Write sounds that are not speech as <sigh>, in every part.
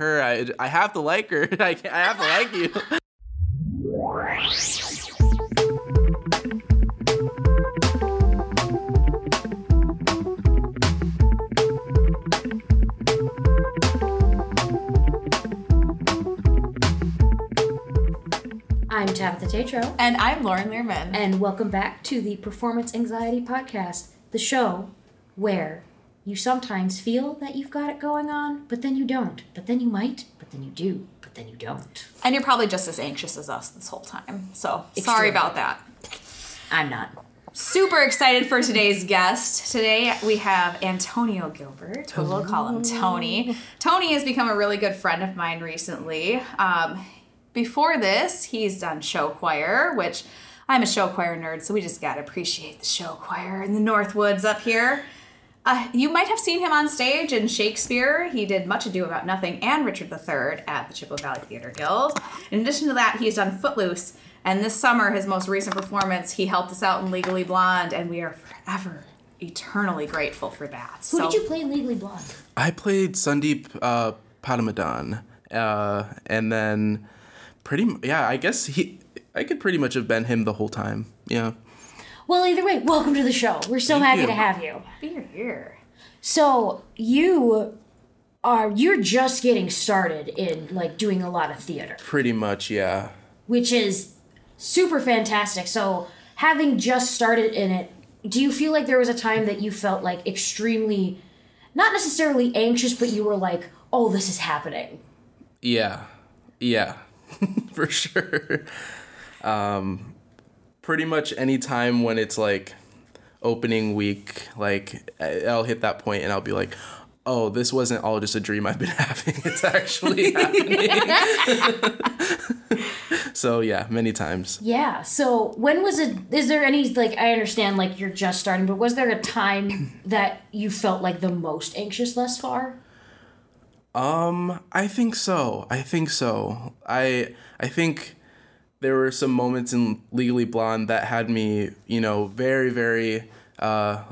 her. I, I have to like her. <laughs> I, I have to like you. <laughs> I'm Tabitha Tatro, And I'm Lauren Learman. and welcome back to the Performance Anxiety Podcast, the show where you sometimes feel that you've got it going on, but then you don't. But then you might, but then you do, but then you don't. And you're probably just as anxious as us this whole time. So Extremely. sorry about that. I'm not. Super excited for today's guest. Today we have Antonio Gilbert, who we'll call him Tony. Tony has become a really good friend of mine recently. Um, before this, he's done show choir, which I'm a show choir nerd, so we just gotta appreciate the show choir in the Northwoods up here. Uh, you might have seen him on stage in Shakespeare. He did Much Ado About Nothing and Richard III at the Chippewa Valley Theater Guild. In addition to that, he's done Footloose, and this summer, his most recent performance, he helped us out in Legally Blonde, and we are forever, eternally grateful for that. Who did you play in Legally Blonde? I played Sundeep uh, Padamadan, uh, and then pretty yeah. I guess he. I could pretty much have been him the whole time. Yeah. Well, either way, welcome to the show. We're so Thank happy you. to have you. You're here. So you are you're just getting started in like doing a lot of theater. Pretty much, yeah. which is super fantastic. So, having just started in it, do you feel like there was a time that you felt like extremely, not necessarily anxious, but you were like, oh, this is happening? Yeah. Yeah. <laughs> For sure. Um pretty much any time when it's like opening week, like I'll hit that point and I'll be like, "Oh, this wasn't all just a dream I've been <laughs> having. It's actually <laughs> happening." <laughs> so, yeah, many times. Yeah. So, when was it? Is there any, like, I understand, like, you're just starting, but was there a time <clears throat> that you felt like the most anxious thus far? Um, I think so. I think so. I I think there were some moments in Legally Blonde that had me, you know, very very uh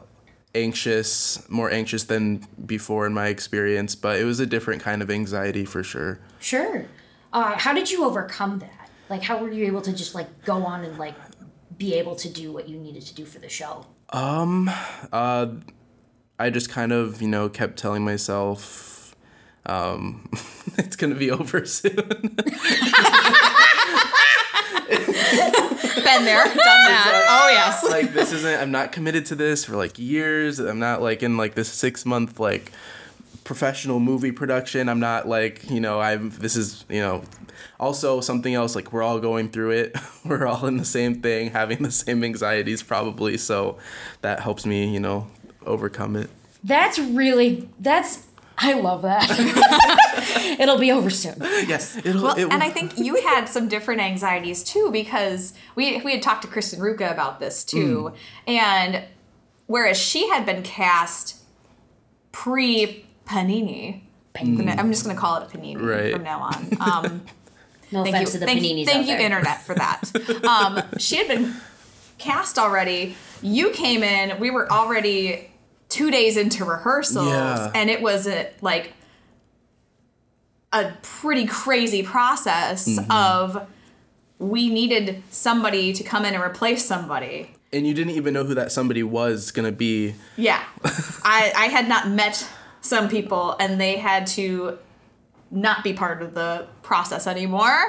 anxious, more anxious than before in my experience, but it was a different kind of anxiety for sure. Sure. Uh, how did you overcome that? Like, how were you able to just, like, go on and, like, be able to do what you needed to do for the show? Um, uh I just kind of, you know, kept telling myself um <laughs> it's going to be over <laughs> soon. <laughs> <laughs> Been there, done that. Oh, yes. like this isn't i'm not committed to this for like years i'm not like in like this six month like professional movie production i'm not like you know i'm this is you know also something else like we're all going through it <laughs> we're all in the same thing having the same anxieties probably so that helps me you know overcome it That's really that's I love that. <laughs> <laughs> It'll be over soon. <laughs> yes it'll, Well, it and I think you had some different anxieties too because we we had talked to Kristen Ruka about this too, and whereas she had been cast pre Panini, I'm just going to call it a Panini Right. from now on. <laughs> Um, No thank offense you, to the thank, paninis thank out you, there. internet, for that. um, she had been cast already. You came in. We were already two days into rehearsals, Yeah. and it was a, like a pretty crazy process Mm-hmm. of we needed somebody to come in and replace somebody. and you didn't even know who that somebody was gonna be Yeah. <laughs> I, I had not met some people and they had to not be part of the process anymore.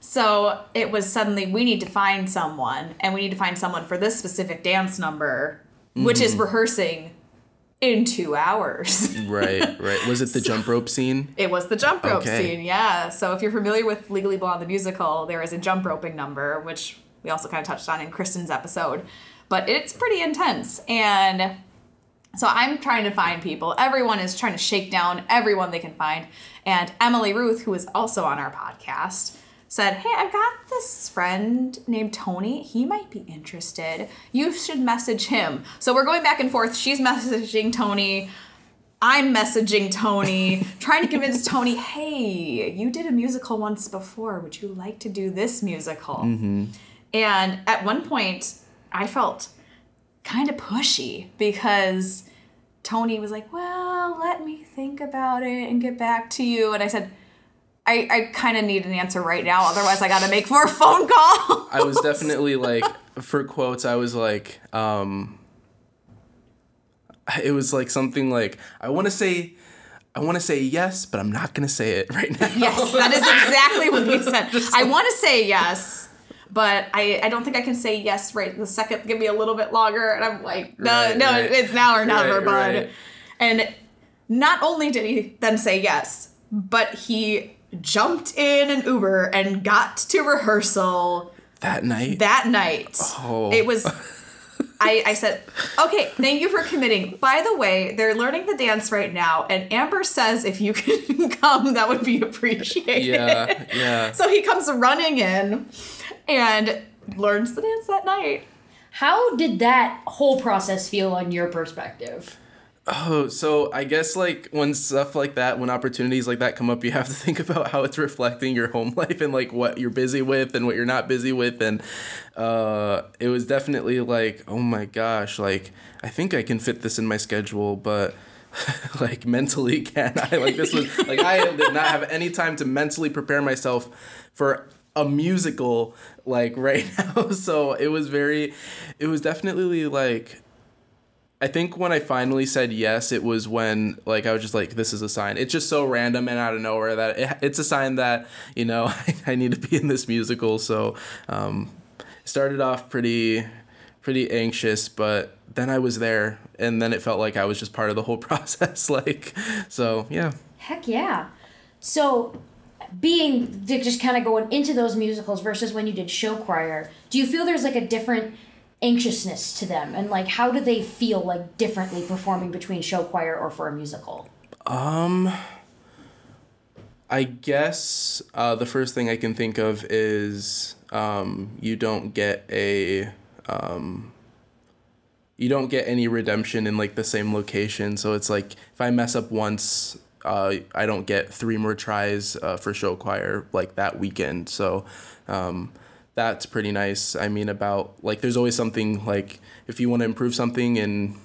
So it was suddenly we need to find someone and we need to find someone for this specific dance number, which is rehearsing in two hours. <laughs> right right was it the jump rope scene It was the jump rope Okay. scene, yeah. So if you're familiar with Legally Blonde the musical, there is a jump roping number, which we also kind of touched on in Kristen's episode. But it's pretty intense. And so I'm trying to find people. Everyone is trying to shake down everyone they can find. And Emily Ruth, who is also on our podcast, said, Hey, I've got this friend named Tony. He might be interested. You should message him. So we're going back and forth. She's messaging Tony. I'm messaging Tony, <laughs> trying to convince Tony, hey, you did a musical once before. Would you like to do this musical? Mm-hmm. And at one point, I felt kind of pushy because Tony was like, well, let me think about it and get back to you. And I said, I, I kind of need an answer right now. Otherwise, I got to make more <laughs> phone calls. I was definitely like, for quotes, I was like, um, it was like something like, I want to say, I want to say yes, but I'm not gonna say it <laughs> right now. Yes, that is exactly what you said. <laughs> I want to say yes, but I, I don't think I can say yes right the second. Give me a little bit longer, and I'm like, no, Right, no, right. it's now or never, Right, bud. And not only did he then say yes, but he jumped in an Uber and got to rehearsal That night. that night. Oh. It was. <laughs> I, I said, okay, thank you for committing. By the way, they're learning the dance right now, and Amber says if you can <laughs> come, that would be appreciated. yeah, yeah. <laughs> So he comes running in and learns the dance that night. How did that whole process feel on your perspective? Oh, so I guess like when stuff like that, when opportunities like that come up, you have to <laughs> think about how it's reflecting your home life and like what you're busy with and what you're not busy with. And uh, it was definitely like, oh my gosh, like I think I can fit this in my schedule, but <laughs> like mentally <laughs> can I? Like this was like I did not have any time to mentally prepare myself for a musical like right now. So it was very, it was definitely like I think when I finally said yes, it was when like I was just like, this is a sign. It's just so random and out of nowhere that it, it's a sign that you know <laughs> I, need to be in this musical. So um, started off pretty pretty anxious, but then I was there, and then it felt like I was just part of the whole <laughs> process. like so, yeah. Heck yeah. So, being just kind of going into those musicals versus when you did show choir, do you feel there's like a different anxiousness to them? And like, how do they feel like differently performing between show choir or for a musical? Um, I guess uh, the first thing I can think of is um, you don't get a um, you don't get any redemption in like the same location. So it's like if I mess up once, uh, I don't get three more tries uh, for show choir like that weekend. So um, that's pretty nice. I mean, about like there's always something like if you want to improve something and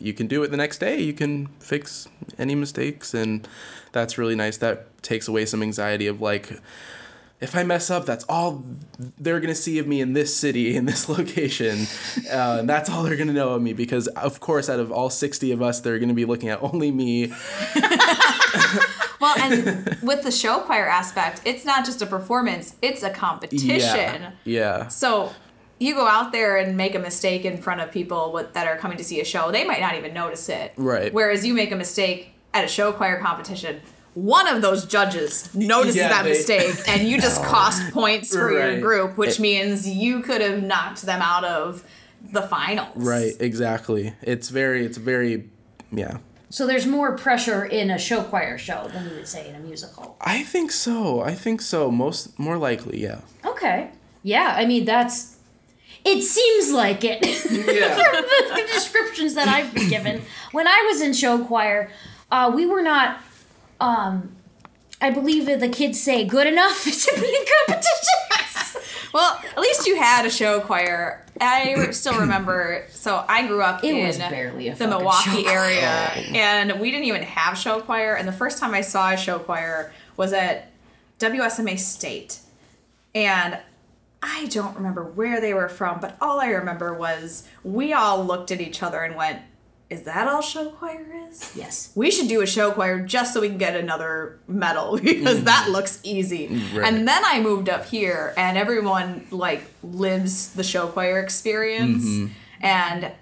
you can do it the next day. You can fix any mistakes, and that's really nice. That takes away some anxiety of like, if I mess up, that's all they're gonna see of me in this city, in this <laughs> location, uh, and that's all they're gonna know of me. Because of course, out of all sixty of us, they're gonna be looking at only me. <laughs> Well, and <laughs> with the show choir aspect, it's not just a performance, it's a competition. Yeah, yeah, So you go out there and make a mistake in front of people with, that are coming to see a show, they might not even notice it. Right. Whereas you make a mistake at a show choir competition, one of those judges notices Yeah, that they- mistake <laughs> and you just oh. cost points for your group, which It- means you could have knocked them out of the finals. right, exactly. It's very, it's very, yeah. So there's more pressure in a show choir show than you would say in a musical. I think so. I think so. Most, more likely, yeah. Okay. Yeah, I mean that's it seems like it. Yeah. <laughs> the, the descriptions that I've been given. When I was in show choir, uh, we were not um I believe that the kids say good enough <laughs> to be in competitions. Well, at least you had a show choir. I still remember. So I grew up It in was barely a the Milwaukee show choir. area, oh. and we didn't even have show choir. And the first time I saw a show choir was at WSMA State, and I don't remember where they were from, but all I remember was we all looked at each other and went, "Is that all show choir is?" yes. we should do a show choir just so we can get another medal <laughs> because that looks easy. Right. And then I moved up here and everyone like lives the show choir experience and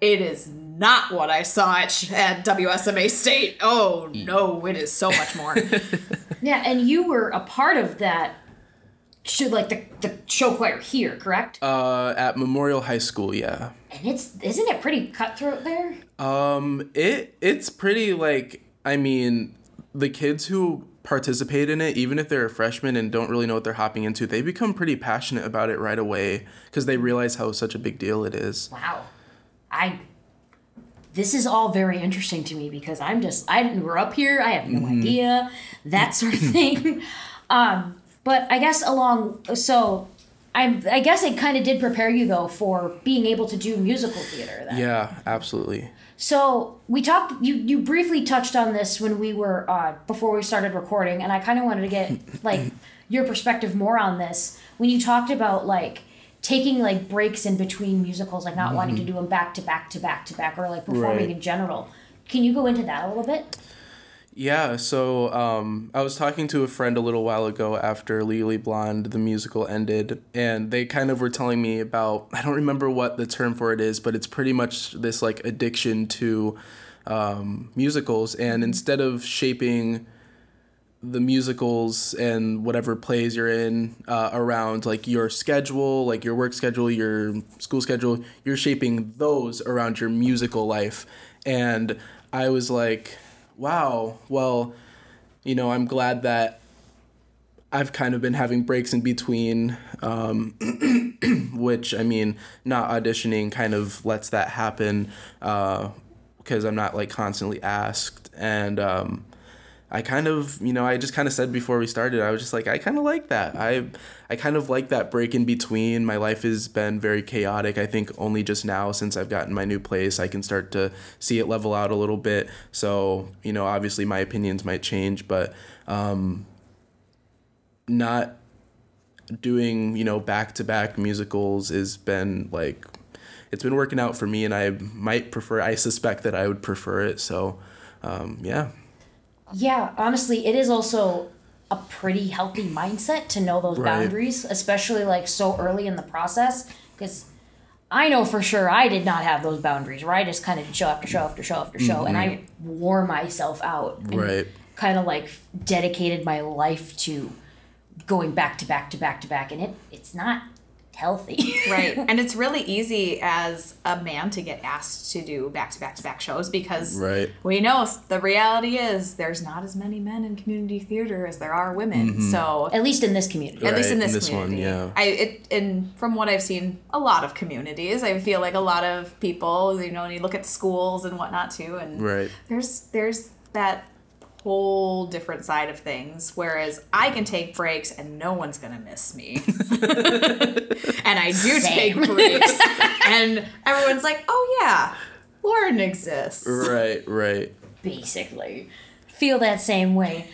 it is not what I saw at, at WSMA State. Oh no, it is so much more. <laughs> Yeah, and you were a part of that should like the, the show choir here, correct? Uh, at Memorial High School, yeah. And it's isn't it pretty cutthroat there? Um, it it's pretty like I mean, the kids who participate in it, even if they're a freshman and don't really know what they're hopping into, they become pretty passionate about it right away because they realize how such a big deal it is. Wow. I this is all very interesting to me because I'm just I didn't grow up here. I have no idea that sort of thing. <laughs> um, but I guess along so I I guess it kind of did prepare you though for being able to do musical theater. Then. Yeah, absolutely. So we talked. You you briefly touched on this when we were uh, before we started recording, and I kind of wanted to get <laughs> like your perspective more on this when you talked about like taking like breaks in between musicals, like not wanting to do them back to back to back to back, or like performing Mm-hmm. Right. in general. Can you go into that a little bit? Yeah, so um, I was talking to a friend a little while ago after Legally Blonde, the musical ended, and they kind of were telling me about, <laughs> I don't remember what the term for it is, but it's pretty much this like addiction to um, musicals. And instead of shaping the musicals and whatever plays you're in uh, around like your schedule, like your work schedule, your school schedule, you're shaping those around your musical life. And I was like, wow, well, you know, I'm glad that I've kind of been having breaks in between, um, <clears throat> which I mean, not auditioning kind of lets that happen because I'm not like constantly asked. And um, I kind of, you know, I just kind of said before we started, I was just like, I kind of like that. I, I kind of like that break in between. My life has been very chaotic. I think only just now, since I've gotten my new place, I can start to see it level out a little bit. So, you know, obviously my opinions might change, but um, not doing, you know, back to back musicals has been like, it's been working out for me, and I might prefer, I suspect that I would prefer it. So, um, yeah. Yeah, honestly, it is also a pretty healthy mindset to know those Right. boundaries, especially like so early in the process. Because I know for sure I did not have those boundaries where I just kind of show after show after show after show, and I mm-hmm. wore myself out. and Right. Kind of like dedicated my life to going back to back to back to back, and it it's not healthy. right <laughs> and it's really easy as a man to get asked to do back to back to back shows because Right. we know the reality is there's not as many men in community theater as there are women mm-hmm. so At least in this community. at least in this, in this one, community yeah. i it and from what i've seen a lot of communities i feel like a lot of people you know and you look at schools and whatnot too and Right. there's there's that whole different side of things whereas i can take breaks and no one's gonna miss me. <laughs> And i do take breaks and everyone's like oh yeah lauren exists. Right, right. basically. Feel that same way.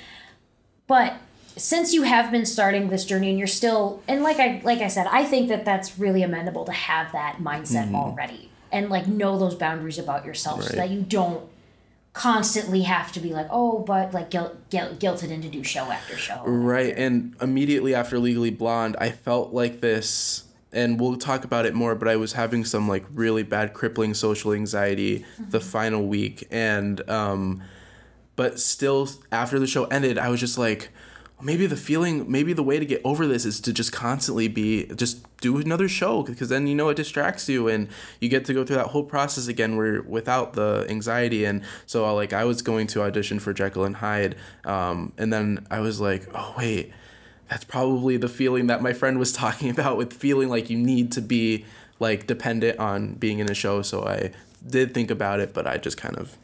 But since you have been starting this journey and you're still and like i like i said i think that that's really amenable to have that mindset mm-hmm. already. And like know those boundaries about yourself so that you don't constantly have to be like oh but like guilt, guilt guilted into do show after show Right. And immediately after Legally Blonde, I felt like this, and we'll talk about it more, but I was having some like really bad crippling social anxiety the final week. And, um, but still, after the show ended, I was just like, maybe the feeling, maybe the way to get over this is to just constantly be, just do another show because then, you know, it distracts you and you get to go through that whole process again where without the anxiety. And so, like, I was going to audition for Jekyll and Hyde. Um, and then I was like, oh, wait, that's probably the feeling that my friend was <laughs> talking about with feeling like you need to be like dependent on being in a show. So I did think about it, but I just kind of,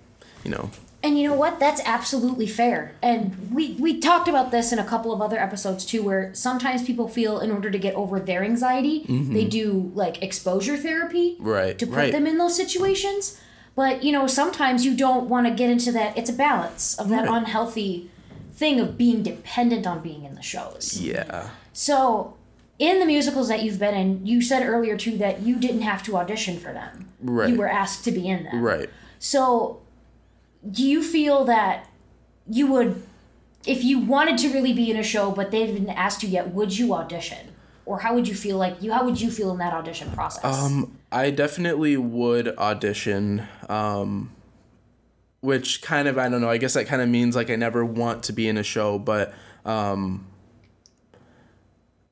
you know, And you know what? That's absolutely fair. And we we talked about this in a couple of other episodes too, where sometimes people feel in order to get over their anxiety, they do like exposure therapy Mm-hmm. Right, to put right. them in those situations. But you know, sometimes you don't want to get into that. It's a balance of that Right. unhealthy thing of being dependent on being in the shows. yeah. So, in the musicals that you've been in, you said earlier too that you didn't have to audition for them. Right. You were asked to be in them. Right. So, do you feel that you would, if you wanted to really be in a show but they didn't ask you yet, would you audition? Or how would you feel like you? How would you feel in that audition process? Um, I definitely would audition. Um, which kind of I don't know. I guess that kind of means like I never want to be in a show, but um,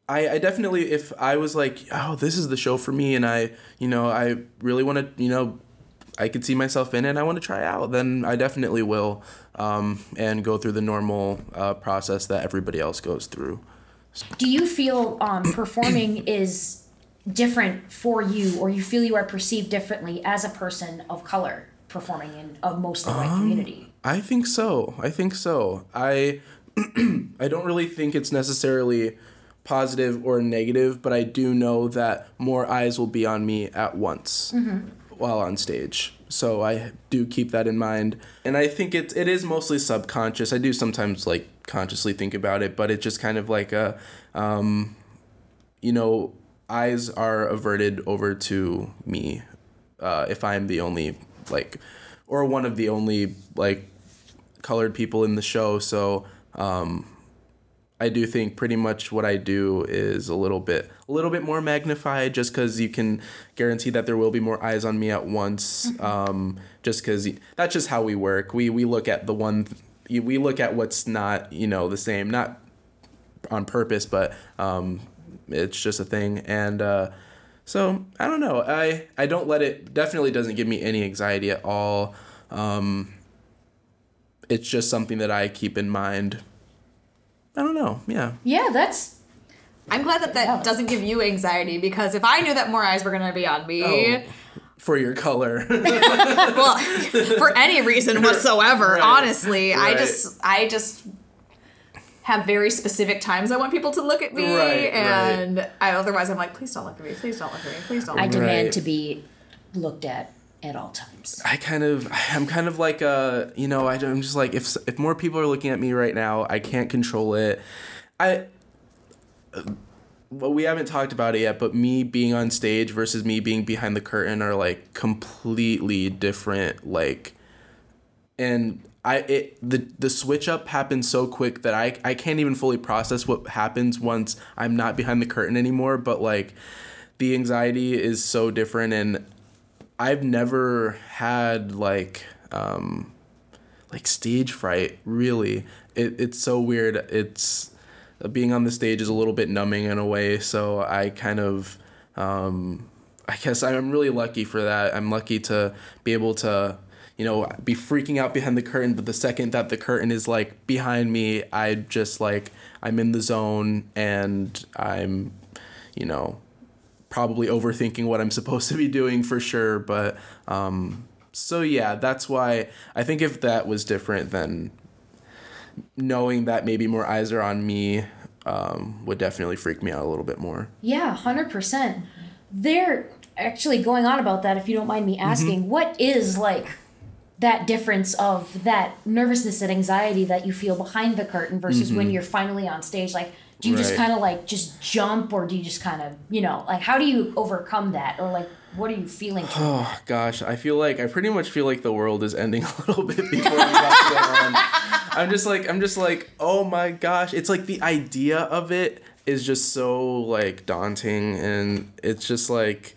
I I definitely if I was like, oh, this is the show for me, and I you know I really want to you know. I could see myself in it and I want to try out, then I definitely will um, and go through the normal uh, process that everybody else goes through. do you feel um, performing is different for you, or you feel you are perceived differently as a person of color performing in a mostly white community? I think so. I think so. I <clears throat> I don't really think it's necessarily positive or negative, but I do know that more eyes will be on me at once while on stage. So I do keep that in mind, and I think it it is mostly subconscious. I do sometimes like consciously think about it, but it's just kind of like a, um, you know, eyes are averted over to me uh, if I'm the only like, or one of the only like colored people in the show. So um, I do think pretty much what I do is a little bit a little bit more magnified, just because you can guarantee that there will be more eyes on me at once. Um, just because that's just how we work. We we look at the one. We look at what's not you know the same, not on purpose, but um, it's just a thing. And uh, so I don't know. I I don't let it. Definitely doesn't give me any anxiety at all. Um, it's just something that I keep in mind. I don't know. Yeah. Yeah, that's I'm glad that that Yeah. doesn't give you anxiety because if I knew that more eyes were going to be on me, Oh, for your color. <laughs> well, for any reason <laughs> whatsoever, Right. honestly, I just I just have very specific times I want people to look at me, Right, and I otherwise I'm like, please don't look at me, please don't look at me, please don't. I Look at me. demand Right. to be looked at at all times. I kind of, I'm kind of like a, you know, I, I'm just like, if if more people are looking at me right now, I can't control it. I, well, we haven't talked about it yet, but me being on stage versus me being behind the curtain are like completely different. Like, and I it the the switch up happens so quick that I I can't even fully process what happens once I'm not behind the curtain anymore. But like, the anxiety is so different, and I've never had like um like stage fright really. It it's so weird. It's being on the stage is a little bit numbing in a way, so I kind of um I guess I'm really lucky for that. I'm lucky to be able to you know be freaking out behind the curtain but the second that the curtain is like behind me i just like i'm in the zone and i'm you know probably overthinking what I'm <laughs> supposed to be doing for sure. But um, so yeah, that's why I think if that was different, then knowing that maybe more eyes are on me um, would definitely freak me out a little bit more. Yeah, hundred percent. They're actually going on about that. If you don't mind me asking, what is like that difference of that nervousness and anxiety that you feel behind the curtain versus when you're finally on stage? Like, do you just kind of like just jump, or do you just kind of you know like how do you overcome that, or like what are you feeling? <sighs> Oh gosh, I feel like I pretty much feel like the world is ending <laughs> a little bit before we got on. I'm just like I'm just like oh my gosh, it's like the idea of it is just so like daunting and it's just like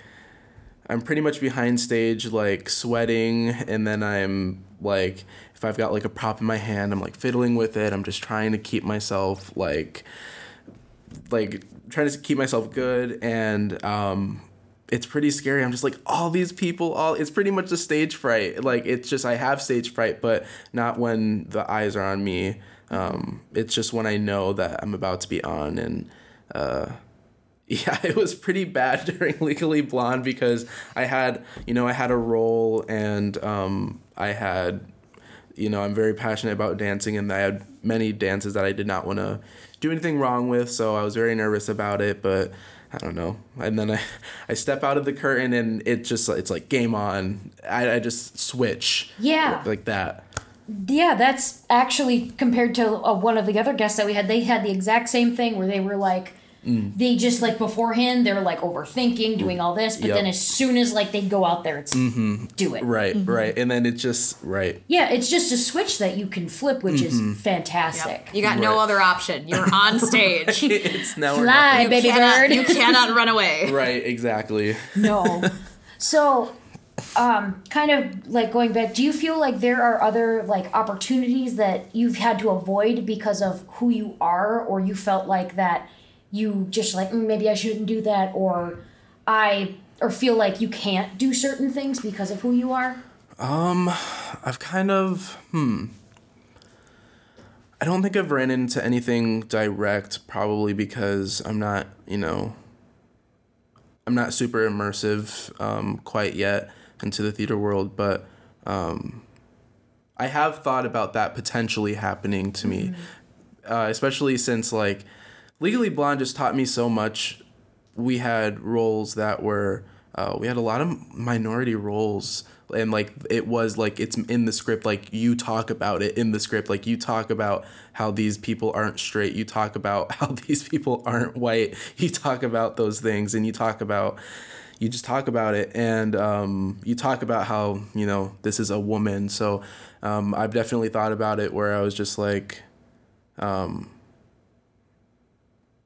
I'm pretty much behind stage like sweating and then I'm like if I've got like a prop in my hand, I'm like fiddling with it. I'm just trying to keep myself like like trying to keep myself good and um it's pretty scary. I'm just like all these people all it's pretty much a stage fright. Like it's just I have stage fright but not when the eyes are on me. Um it's just when I know that I'm about to be on and uh <laughs> yeah, it was pretty bad <laughs> during Legally Blonde because I had, you know, I had a role and um, I had, you know, I'm very passionate about dancing and I had many dances that I did not want to do anything wrong with, so I was very nervous about it, but I don't know. And then I, <laughs> I step out of the curtain and it just, it's like game on. I, I just switch. Yeah. Like that. Yeah, that's actually compared to uh, one of the other guests that we had. They had the exact same thing where they were like, they just like beforehand they're like overthinking, doing all this, but Yep. then as soon as like they go out there, it's mm-hmm. do it. Right, right. And then it's just, right. Yeah, it's just a switch that you can flip, which Mm-hmm. is fantastic. You got no other option. You're on <laughs> stage. you it's now or Fly, nothing. baby cannot, bird. You cannot run away. <laughs> Right, exactly. No. <laughs> so, um, kind of like going back, do you feel like there are other like opportunities that you've had to avoid because of who you are, or you felt like that you just like "Mm, maybe I shouldn't do that, or I or feel like you can't do certain things because of who you are? Um, I've kind of hmm. I don't think I've ran into anything direct, probably because I'm not, you know, I'm not super immersive um, quite yet into the theater world, but um, I have thought about that potentially happening to me, uh, especially since like Legally Blonde just taught me so much. We had roles that were uh, we had a lot of minority roles and like it was like it's in the script like you talk about it in the script. Like you talk about how these people aren't straight. You talk about <laughs> how these people aren't white. You talk about those things and you talk about you just talk about it. And um, you talk about how you know this is a woman. So um, i've definitely thought about it where i was just like um,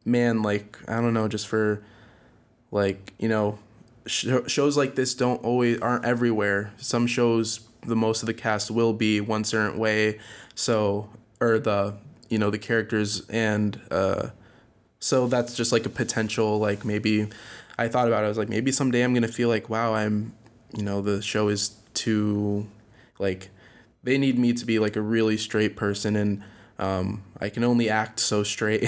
man like i don't know just for like you know sh- shows like this don't always aren't everywhere. Some shows the most of the cast will be one certain way, so or the you know the characters and uh, so that's just like a potential like maybe I thought about it. I was like maybe someday I'm gonna feel like wow I'm you know the show is too like they need me to be like a really straight person and um, I can only act so straight.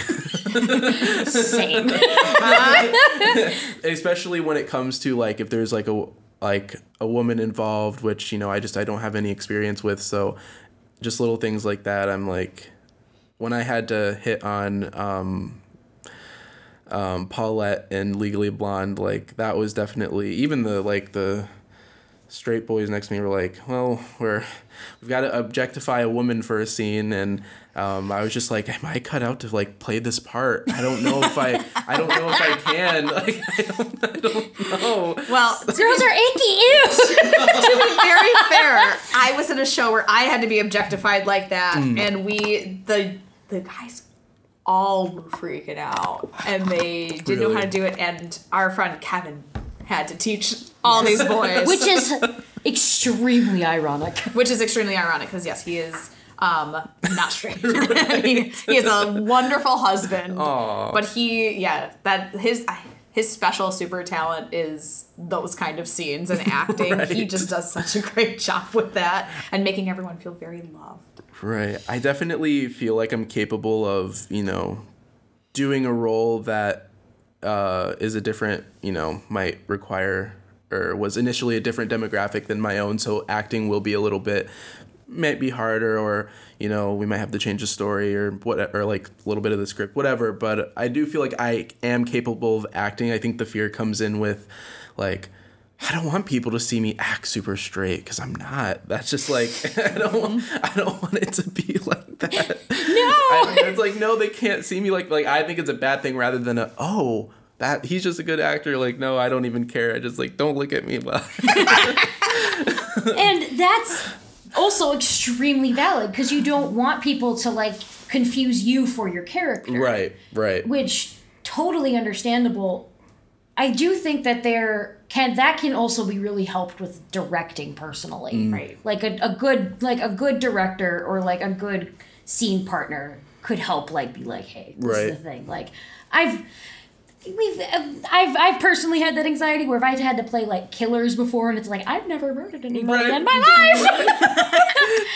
Same. <laughs> Especially when it comes to like if there's like a like a woman involved, which you know I just I don't have any experience with. So just little things like that. I'm like when I had to hit on um, um, Paulette and Legally Blonde, like that was definitely even the like the straight boys next to me were like, well, we're we've got to objectify a woman for a scene, and um, I was just like, am I cut out to like play this part? I don't know if I I don't know if I can. <laughs> Like I don't, I don't know. Well, <laughs> Girls are icky. Ew. <laughs> to be very fair, I was in a show where I had to be objectified like that, Mm. and we the the guys all were freaking out, and they didn't know how to do it. And our friend Kevin had to teach all these boys, Which is extremely ironic. which is extremely ironic because yes, he is um not straight. he, <laughs> he is a wonderful husband, Aw. but he yeah that his. His special super talent is those kind of scenes and <laughs> acting. He just does such a great job with that and making everyone feel very loved. Right. I definitely feel like I'm capable of, you know, doing a role that uh, is a different, you know, might require or was initially a different demographic than my own. So acting will be a little bit, might be harder, or you know, we might have to change the story or whatever, or like a little bit of the script, whatever. But I do feel like I am capable of acting. I think the fear comes in with, like. I don't want people to see me act super straight because I'm not. That's just like <laughs> I don't. I don't want it to be <laughs> like that. No, it's like no, they can't see me like like I think it's a bad thing rather than a oh that he's just a good actor. Like no, I don't even care. I just like don't look at me. <laughs> And that's also extremely valid because you don't want people to like confuse you for your character. right, right. Which totally understandable. I do think that there can that can also be really helped with directing personally. Mm. Right. Like a, a good like a good director or like a good scene partner could help like be like, hey, this is the thing. Like I've we've uh, I've I've personally had that anxiety where if I've had to play like killers before and it's like I've never murdered anybody Right. in my life. <laughs>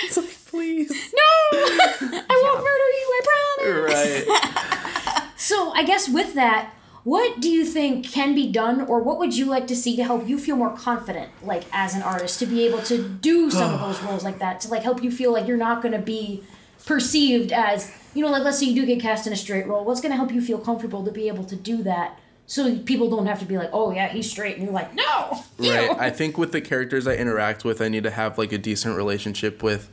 It's like please. no, <laughs> I won't murder you. I promise. Right. <laughs> So I guess with that, what do you think can be done, or what would you like to see to help you feel more confident, like as an artist, to be able to do some of <sighs> those roles like that, to like help you feel like you're not going to be perceived as, you know, like let's say you do get cast in a straight role. What's going to help you feel comfortable to be able to do that, so people don't have to be like, oh yeah, he's straight, and you're like, no, <laughs> Right. ew." I think with the characters I interact with, I need to have like a decent relationship with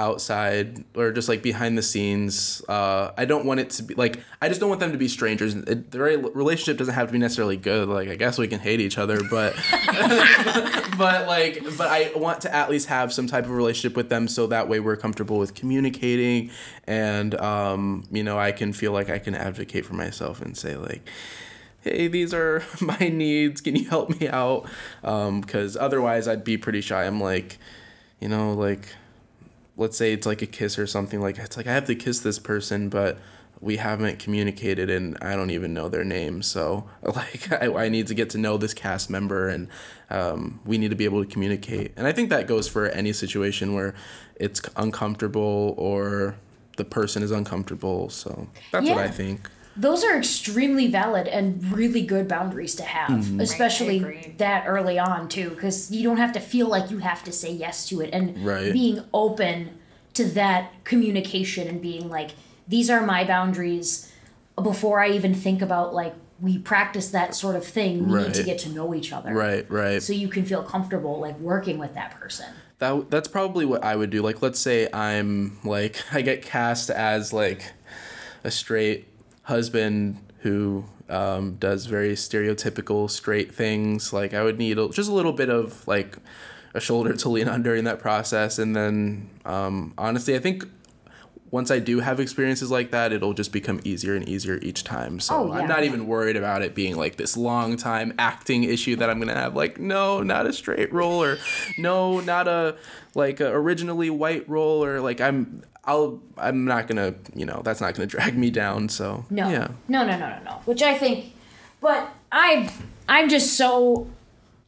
outside or just like behind the scenes. Uh, I don't want it to be like I just don't want them to be strangers. It, the relationship doesn't have to be necessarily good. Like I guess we can hate each other, but <laughs> <laughs> but like but I want to at least have some type of relationship with them so that way we're comfortable with communicating and um, you know I can feel like I can advocate for myself and say like hey, these are <laughs> my needs. Can you help me out? Because otherwise, I'd be pretty shy. I'm like, you know, like, let's say it's like a kiss or something. Like, it's like I have to kiss this person, but we haven't communicated and I don't even know their name. So, <laughs> like, I, I need to get to know this cast member and um, we need to be able to communicate. And I think that goes for any situation where it's uncomfortable or the person is uncomfortable. So, that's what I think. Those are extremely valid and really good boundaries to have, Mm-hmm. especially agree. that early on too, because you don't have to feel like you have to say yes to it and Right. being open to that communication and being like, these are my boundaries. before I even think about like we practice that sort of thing, we need to get to know each other. Right, right. So you can feel comfortable like working with that person. That that's probably what I would do. Like, let's say I'm like <laughs> I get cast as like a straight husband who um, does very stereotypical straight things. Like, I would need a, just a little bit of like a shoulder to lean on during that process, and then um, honestly, I think. Once I do have experiences like that, it'll just become easier and easier each time. So Oh, yeah. I'm not even worried about it being like this long time acting issue that I'm gonna have. Like, no, not a straight role, or no, not a like a originally white role, or like I'm I'll I'm not gonna you know that's not gonna <laughs> drag me down. So No. yeah, No, no, no, no, no. Which I think, but I, I'm just so.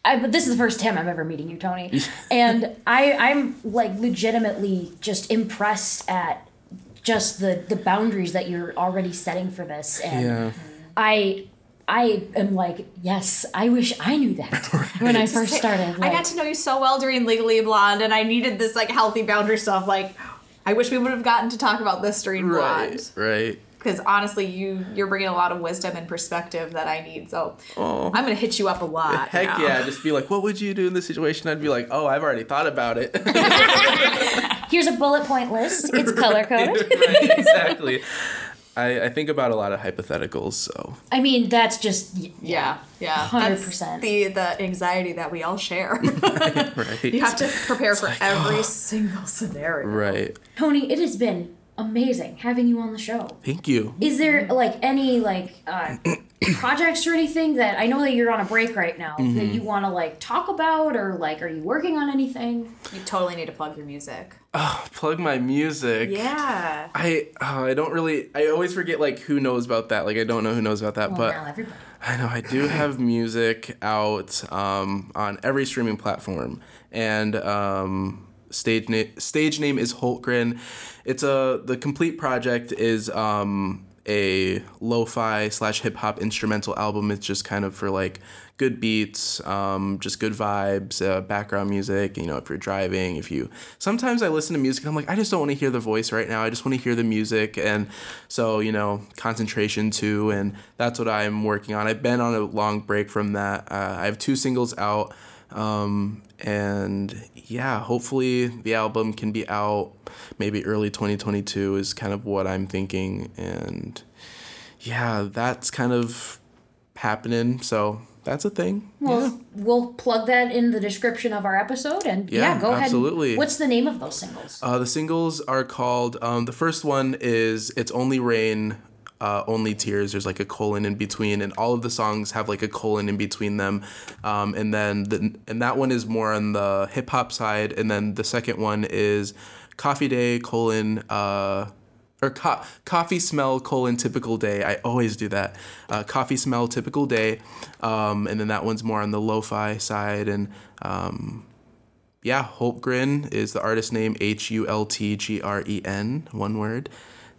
I, but this is the first time I'm ever meeting you, Tony, <laughs> and I, I'm like legitimately just impressed at just the the boundaries that you're already setting for this, and yeah. I, I am like, yes, I wish I knew that <laughs> when I first started. I got to know you so well during Legally Blonde, and I needed this like healthy boundary stuff. Like, I wish we would have gotten to talk about this during Right, Blonde, right. Because honestly, you you're bringing a lot of wisdom and perspective that I need. So Oh. I'm gonna hit you up a lot. Heck now. yeah, just be like, what would you do in this situation? I'd be like, oh, I've already thought about it. <laughs> here's a bullet point list. It's color coded. <laughs> right, exactly. I, I think about a lot of hypotheticals, so I mean, that's just Yeah, yeah, 100%. The the anxiety that we all share. <laughs> right. you have to prepare for every oh. single scenario. Right. Tony. It has been amazing having you on the show. Thank you. Is there like any like uh, <coughs> projects or anything that I know that you're on a break right now that Mm-hmm. you want to like talk about or like are you working on anything? You totally need to plug your music. Plug my music. Yeah. I oh, I don't really I always forget like who knows about that. Like I don't know who knows about that, Well, but now everybody. I know I do <laughs> have music out um, on every streaming platform, and um, stage name stage name is Hultgren. It's a the complete project is um, a lo-fi slash hip hop instrumental album. It's just kind of for like good beats, um, just good vibes, uh, background music. You know, if you're driving, if you sometimes I listen to music and I'm like, I just don't want to hear the voice right now. I just want to hear the music, and so you know, concentration too, and that's what I'm working on. I've been on a long break from that. Uh, I have two singles out. Um, and yeah, hopefully the album can be out maybe early 2022 is kind of what I'm thinking. And yeah, that's kind of happening. So that's a thing. Well, yeah. we'll plug that in the description of our episode and yeah, Yeah, go ahead. absolutely. What's the name of those singles? Uh, the singles are called, um, the first one is It's Only Rain, uh, Only Tears. There's like a colon in between, and all of the songs have like a colon in between them. Um, and then, the, and that one is more on the hip hop side. And then the second one is Coffee Day, colon, uh, or co- coffee smell colon typical day. I always do that. Uh, coffee smell typical day, um, and then that one's more on the lo-fi side. And um, yeah, Hultgren is the artist name H U L T G R E N, one word.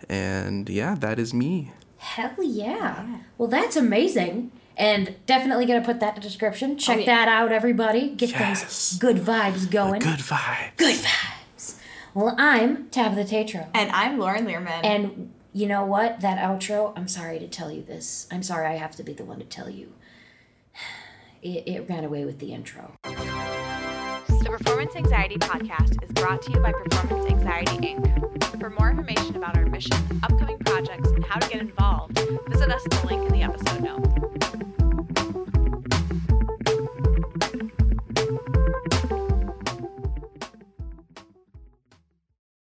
And yeah, that is me. Hell yeah. Well, that's amazing. And definitely gonna put that in the description. Check Oh, yeah. that out, everybody. Get Yes. those good vibes going. Good vibes. Good vibes. Well, I'm Tabitha Tatro. And I'm Lauren Learman. And you know what? That outro, I'm sorry to tell you this. I'm sorry I have to be the one to tell you. <sighs> It, it ran away with the intro. The Performance Anxiety Podcast is brought to you by Performance Anxiety Inc. For more information about our mission, upcoming projects, and how to get involved, visit us at the link in the episode note.